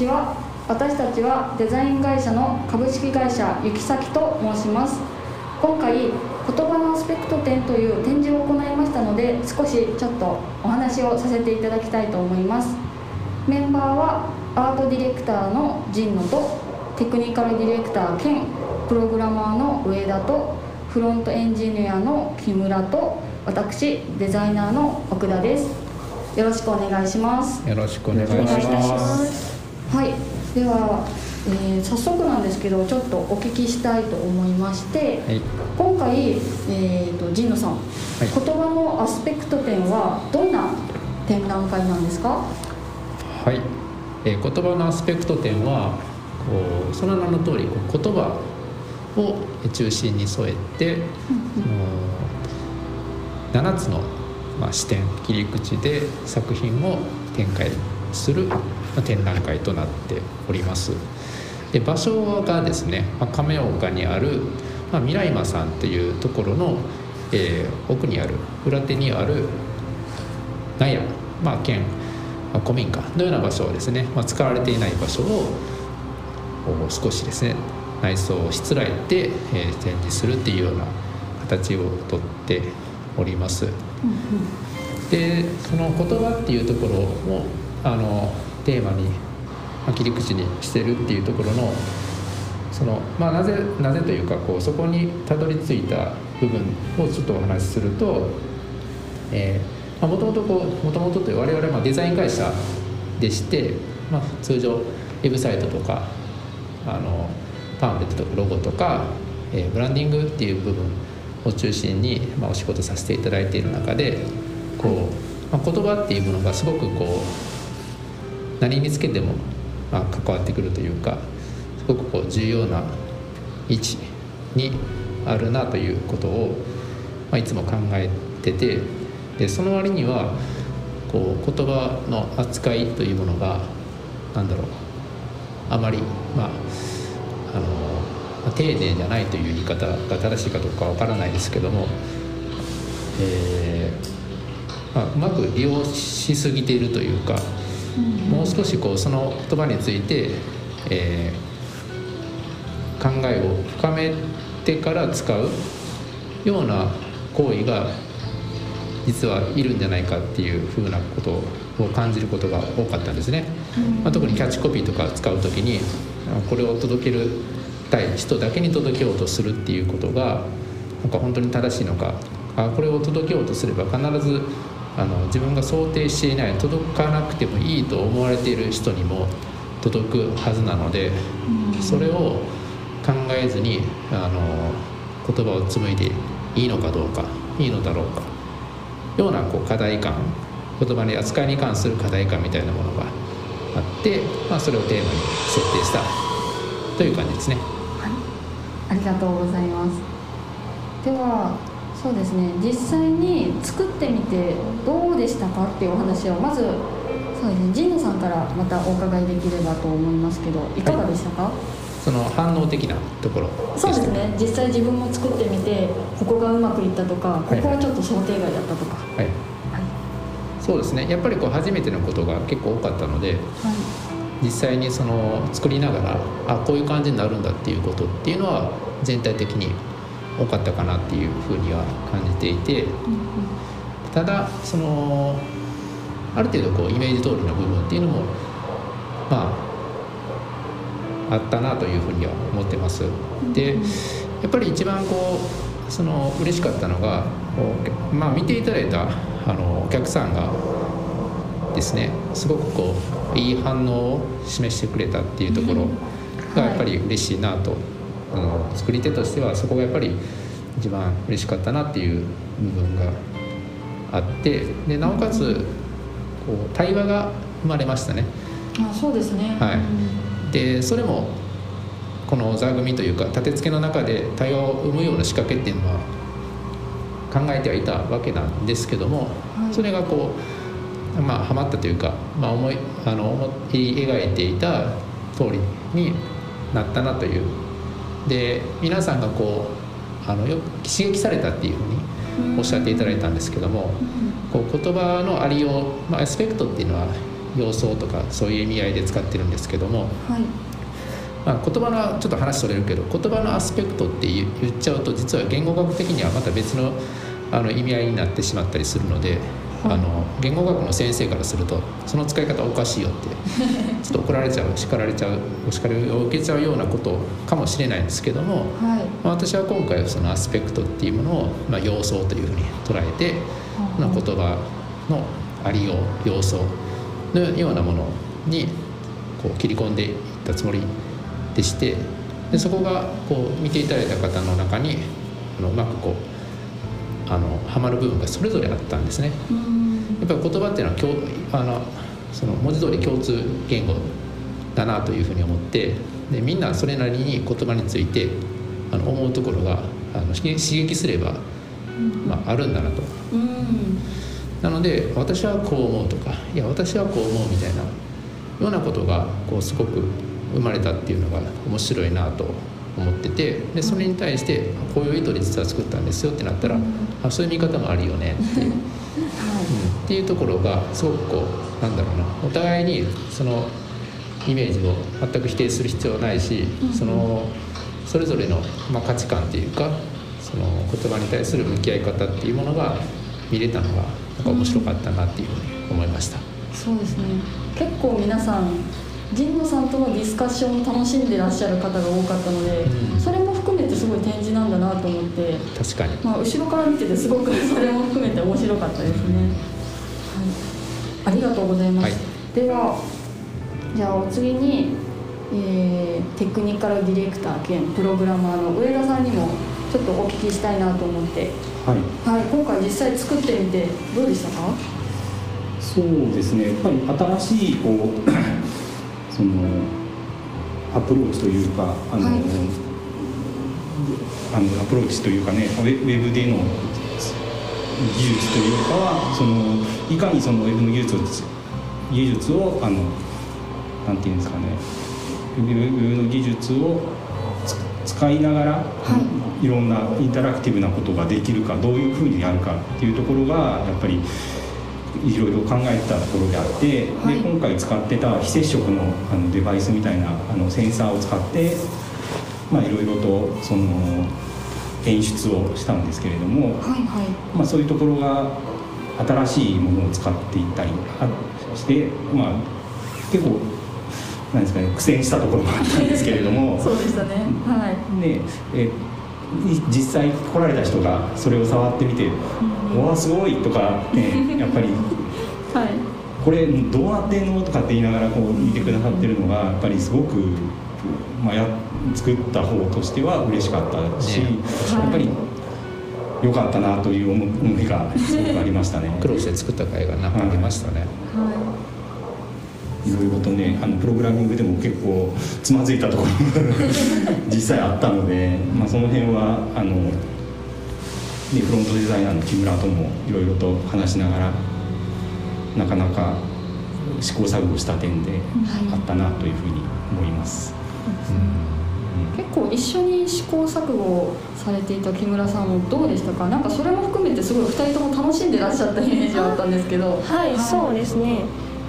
ちは私たちはデザイン会社の株式会社行き先と申します。今回言葉のアスペクト展という展示を行いましたので少しちょっとお話をさせていただきたいと思います。メンバーはアートディレクターの神野とテクニカルディレクター兼プログラマーの上田とフロントエンジニアの木村と私デザイナーの奥田です。よろしくお願いします。よろしくお願いしますはい。では、えー、早速なんですけどちょっとお聞きしたいと思いまして、はい、今回、えーと、神野さん、はい、言葉のアスペクト展はどんな展覧会なんですか？はい、えー、言葉のアスペクト展はこうその名の通り言葉を中心に添えて、うんうん、7つの、まあ、視点切り口で作品を展開する、まあ、展覧会となっております。で場所がですね、まあ、亀岡にある、まあ、未来間さんというところの、えー、奥にある裏手にある納屋、まあ、県まあ、古民家のような場所をですね、まあ、使われていない場所を少しですね内装をしつらえて、えー、展示するっていうような形をとっております。うんうん、でその言葉っていうところもあのテーマに、まあ、切り口にしてるっていうところのその、まあ、なぜなぜというかこうそこにたどり着いた部分をちょっとお話しすると、えーもともとこうもとという我々はデザイン会社でして、まあ、通常ウェブサイトとかあのパンフレットとかロゴとか、えー、ブランディングっていう部分を中心に、まあ、お仕事させていただいている中でこう、まあ、言葉っていうものがすごくこう何につけても、まあ、関わってくるというかすごくこう重要な位置にあるなということを、まあ、いつも考えててでその割にはこう言葉の扱いというものが何だろうあまりまああの丁寧じゃないという言い方が正しいかどうかわからないですけども、えーまあ、うまく利用しすぎているというか、もう少しこうその言葉について、えー、考えを深めてから使うような行為が実はいるんじゃないかっていうふうなことを感じることが多かったんですね、まあ、特にキャッチコピーとか使う時にこれを届けるたい人だけに届けようとするっていうことがなんか本当に正しいのかあこれを届けようとすれば必ずあの自分が想定していない届かなくてもいいと思われている人にも届くはずなのでそれを考えずにあの言葉を紡いでいいのかどうかいいのだろうかようなこう課題感言葉の扱いに関する課題感みたいなものがあって、まあ、それをテーマに設定したという感じですね。はい、ありがとうございます。ではそうですね。実際に作ってみてどうでしたかっていうお話をまずそうですね。神野さんからまたお伺いできればと思いますけどいかがでしたか、はい。その反応的なところそうですね。実際自分も作ってみてここがうまくいったとかここはちょっと想定外だったとか。はい、はい、そうですね。やっぱりこう初めてのことが結構多かったので、はい、実際にその作りながらあこういう感じになるんだっていうことっていうのは全体的に多かったかなっていうふうには感じていて、ただそのある程度こうイメージ通りの部分っていうのもまああったなというふうには思ってます。でやっぱり一番こうその嬉しかったのがまあ、見ていただいたあのお客さんがですねすごくこういい反応を示してくれたっていうところがやっぱり嬉しいなと、あの作り手としてはそこがやっぱり一番嬉しかったなっていう部分があってでなおかつこう対話が生まれましたね。あそうですね、はい。でそれもこの座組というか立て付けの中で対話を生むような仕掛けっていうのは考えてはいたわけなんですけども、はい、それがこうまあはまったというか、まあ、思いあの思い描いていた通りになったなというで皆さんがこうあのよく刺激されたっていうふうにおっしゃっていただいたんですけども、こう言葉のありよう、まあ、アスペクトっていうのは様相とかそういう意味合いで使ってるんですけども、はい。まあ、言葉のちょっと話それるけど言葉のアスペクトって言っちゃうと実は言語学的にはまた別のあの意味合いになってしまったりするので、あの言語学の先生からするとその使い方おかしいよって ちょっと怒られちゃう叱られちゃうお叱りを受けちゃうようなことかもしれないんですけども、はい。まあ、私は今回はそのアスペクトっていうものを、まあ、様相というふうに捉えて、まあ、言葉のありよう様相のようなものにこう切り込んでいったつもりでしてでそこがこう見ていただいた方の中にあのうまくこうあのはまる部分がそれぞれあったんですね。うんやっぱり言葉っていうのは共あのその文字通り共通言語だなというふうに思ってでみんなそれなりに言葉についてあの思うところがあの刺激すれば、まあ、あるんだなと。うんなので私はこう思うとかいや私はこう思うみたいなようなことがこうすごく生まれたっていうのが面白いなと思っててでそれに対してこういう意図で実は作ったんですよってなったらあそういう見方もあるよねっていう。っていうところがすごくこうなんだろうな。お互いにそのイメージを全く否定する必要はないし、うん。そのそれぞれの、まあ、価値観っていうかその言葉に対する向き合い方っていうものが見れたのがなんか面白かったなっていうふうに思いました。いそうですね。結構皆さん神野さんとのディスカッションを楽しんでらっしゃる方が多かったので、うん。それも含めてすごい展示なんだなと思って確かに。まあ、後ろから見ててすごくそれも含めて面白かったですね、はい、ありがとうございます、はい。ではじゃあお次に、えーテクニカルディレクター兼プログラマーの上田さんにもちょっとお聞きしたいなと思って、はい、はい、今回実際作ってみてどうでしたか？そうですね。やっぱり新しいこうそのアプローチというかあの、はい。あのアプローチというかねウェブでの技術というかはそのいかにそのウェブの技術を技術をあのなんていうんですかねウェブの技術をつ使いながら、、はいろんなインタラクティブなことができるかどういうふうにやるかっていうところがやっぱりいろいろ考えたところであって、はい。で今回使ってた非接触のあのデバイスみたいなあのセンサーを使って、まあ、いろいろとその演出をしたんですけれども、はいはい。まあ、そういうところが新しいものを使っていったりあして、まあ、結構なんですかね苦戦したところもあったんですけれども。そうでしたね。はい。でえい実際来られた人がそれを触ってみて「うんうわすごい!」とか、ね、やっぱりはい「これどうなってんの?」とかって言いながらこう見てくださってるのがやっぱりすごく、まあ、や作った方としては嬉しかったし、ねやっぱり良かったなという思いがすごくありましたね。苦労して作った回がなんか出ましたね。いろいろとねあのプログラミングでも結構つまずいたところが 実際あったので、まあ、その辺はあの、ね、フロントデザイナーの木村ともいろいろと話しながらなかなか試行錯誤した点であったなというふうに思います。結構一緒に試行錯誤されていた木村さんもどうでしたか？なんかそれも含めてすごい2人とも楽しんでらっしゃったイメージがあったんですけど。はい、そうですね。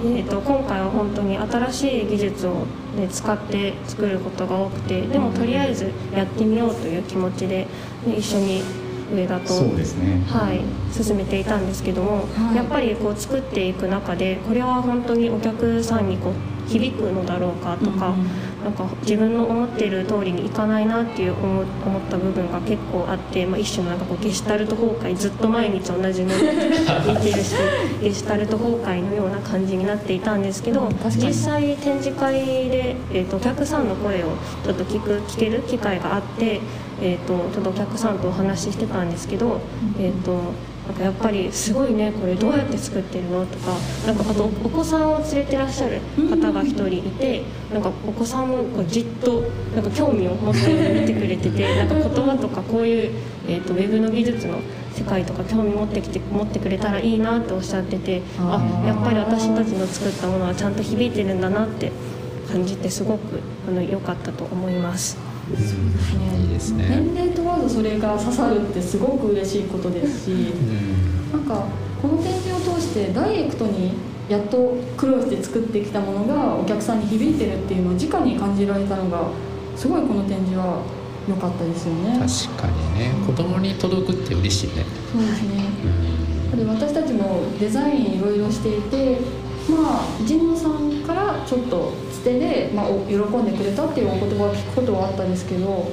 えー、と今回は本当に新しい技術を、ね、使って作ることが多くてでもとりあえずやってみようという気持ちで、ね、一緒に上田とね。はい、進めていたんですけども、はい。やっぱりこう作っていく中でこれは本当にお客さんにこう響くのだろうかとか、うんうん。なんか自分の思っている通りにいかないなっていう思思った部分が結構あって、まあ、一種のなんかこうゲシュタルト崩壊ずっと毎日同じの見てるし ゲシュタルト崩壊のような感じになっていたんですけど実際展示会で、えー、とお客さんの声をちょっと聞く聞ける機会があって、えー、とちょっとお客さんとお話ししてたんですけど、えー、となんかやっぱりすごいねこれどうやって作ってるの？とかなんかあとお子さんを連れてらっしゃる方が一人いてなんかお子さんもこうじっとなんか興味を持って見てくれてて なんか言葉とかこういう、えー、とウェブの技術の世界とか興味持ってきて持ってくれたらいいなっておっしゃっててあやっぱり私たちの作ったものはちゃんと響いてるんだなって感じてすごくあの良かったと思います。いいですね。年齢問わずそれが刺さるってすごく嬉しいことですしうん。なんかこの展示を通してダイレクトにやっと苦労して作ってきたものがお客さんに響いてるっていうのを直に感じられたのがすごいこの展示は良かったですよね。確かにね。子供に届くって嬉しいね。そうですね。うん私たちもデザインいろいろしていてまあ神野さんからちょっとつてで、まあ、お喜んでくれたっていうお言葉を聞くことはあったんですけど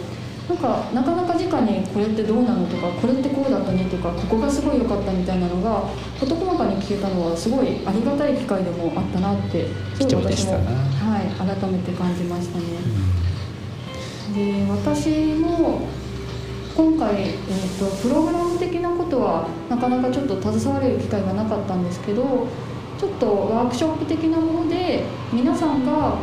なんかなかなか直にこれってどうなのとかこれってこうだったねとかここがすごい良かったみたいなのが事細かに聞けたのはすごいありがたい機会でもあったなってすごい貴重でしたなはい、改めて感じましたね。うで私も今回、えー、とプログラム的なことはなかなかちょっと携われる機会がなかったんですけどちょっとワークショップ的なもので皆さんが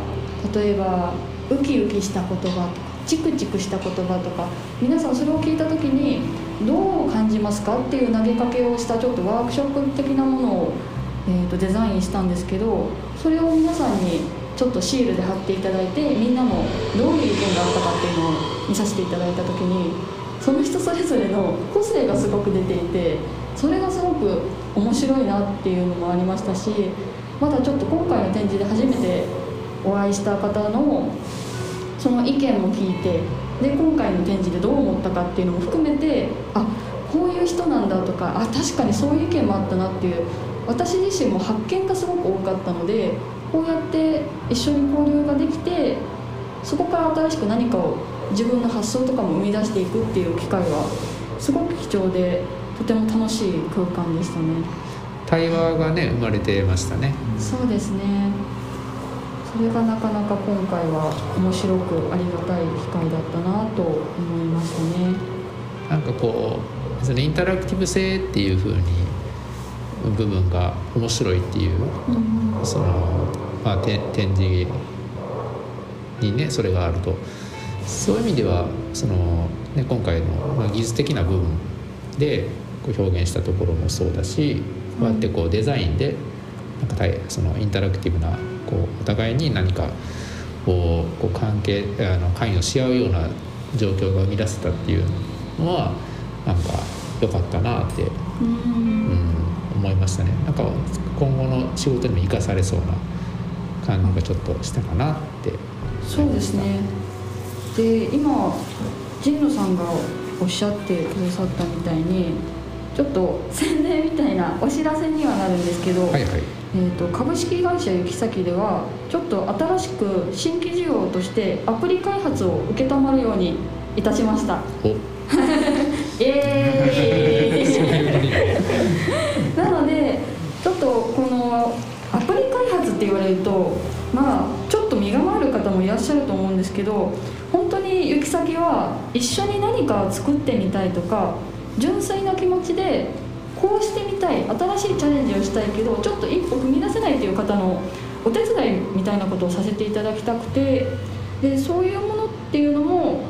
例えばウキウキした言葉とかチクチクした言葉とか皆さんそれを聞いた時にどう感じますかっていう投げかけをしたちょっとワークショップ的なものを、えー、とデザインしたんですけどそれを皆さんにちょっとシールで貼っていただいてみんなもどういう意見があったかっていうのを見させていただいた時にその人それぞれの個性がすごく出ていてそれがすごく面白いなっていうのもありましたしまだちょっと今回の展示で初めてお会いした方のその意見も聞いてで今回の展示でどう思ったかっていうのも含めてあこういう人なんだとかあ確かにそういう意見もあったなっていう私自身も発見がすごく多かったのでこうやって一緒に交流ができてそこから新しく何かを自分の発想とかも生み出していくっていう機会はすごく貴重でとても楽しい空間でしたね。対話がね生まれてましたね。そうですね。それがなかなか今回は面白くありがたい機会だったなと思いましたね。なんかこうそのインタラクティブ性っていう風に部分が面白いっていううんその、まあ、て展示にねそれがあると。そういう意味ではその、ね、今回の、まあ、技術的な部分で表現したところもそうだしこうやってこうデザインでなんかそのインタラクティブなこうお互いに何かこうこう関係あの関与し合うような状況が生み出せたっていうのはなんか良かったなって、ううん、思いましたね。なんか今後の仕事にも生かされそうな感じがちょっとしたかなって。そうですね。で今神野さんがおっしゃってくださったみたいにちょっと宣伝みたいなお知らせにはなるんですけど、はいはい。えー、と株式会社行き先ではちょっと新しく新規事業としてアプリ開発を承るようにいたしました。お。イエーイ。なのでちょっとこのアプリ開発って言われるとまあちょっと身構える方もいらっしゃると思うんですけど本当に行き先は一緒に何かを作ってみたいとか純粋な気持ちでこうしてみたい新しいチャレンジをしたいけどちょっと一歩踏み出せないという方のお手伝いみたいなことをさせていただきたくてでそういうものっていうのも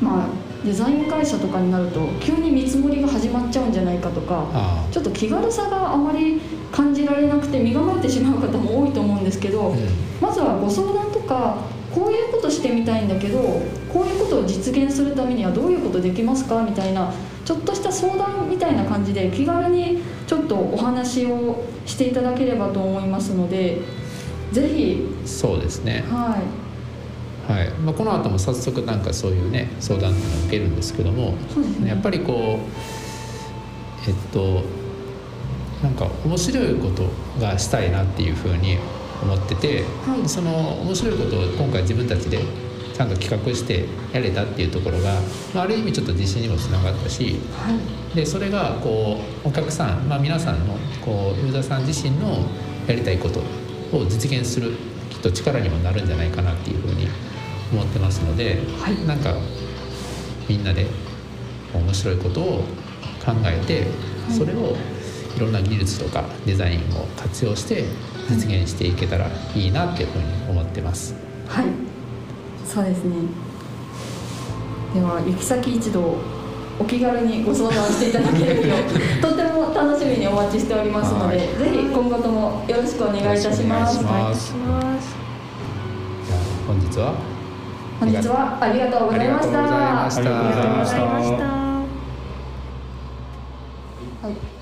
まあデザイン会社とかになると急に見積もりが始まっちゃうんじゃないかとかあちょっと気軽さがあまり感じられなくて身構えてしまう方も多いと思うんですけど、まずはご相談とかこういうことしてみたいんだけどこういうことを実現するためにはどういうことできますかみたいなちょっとした相談みたいな感じで気軽にちょっとお話をしていただければと思いますのでぜひ。そうですね。はい。はい、まあ、この後も早速なんかそういうね相談を受けるんですけどもね。やっぱりこうえっとなんか面白いことがしたいなっていうふうに思ってて、はい。その面白いことを今回自分たちでちゃんと企画してやれたっていうところが、まあ、ある意味ちょっと自信にもつながったしはい。でそれがこうお客さん、まあ、皆さんのこうユーザーさん自身のやりたいことを実現するきっと力にもなるんじゃないかなっていうふうに思ってますので、はい。なんかみんなで面白いことを考えてい。それをいろんな技術とかデザインを活用して実現していけたらいいなっていうふうに思ってます。はい。そうですね。では行き先一同お気軽にご相談していただけるよう とても楽しみにお待ちしておりますので、はい。ぜひ今後ともよろしくお願いいたします。お願いします。本日は本日はありがとう。ございましたありがとうございました。ありがとうございました。ありがとうございました。はい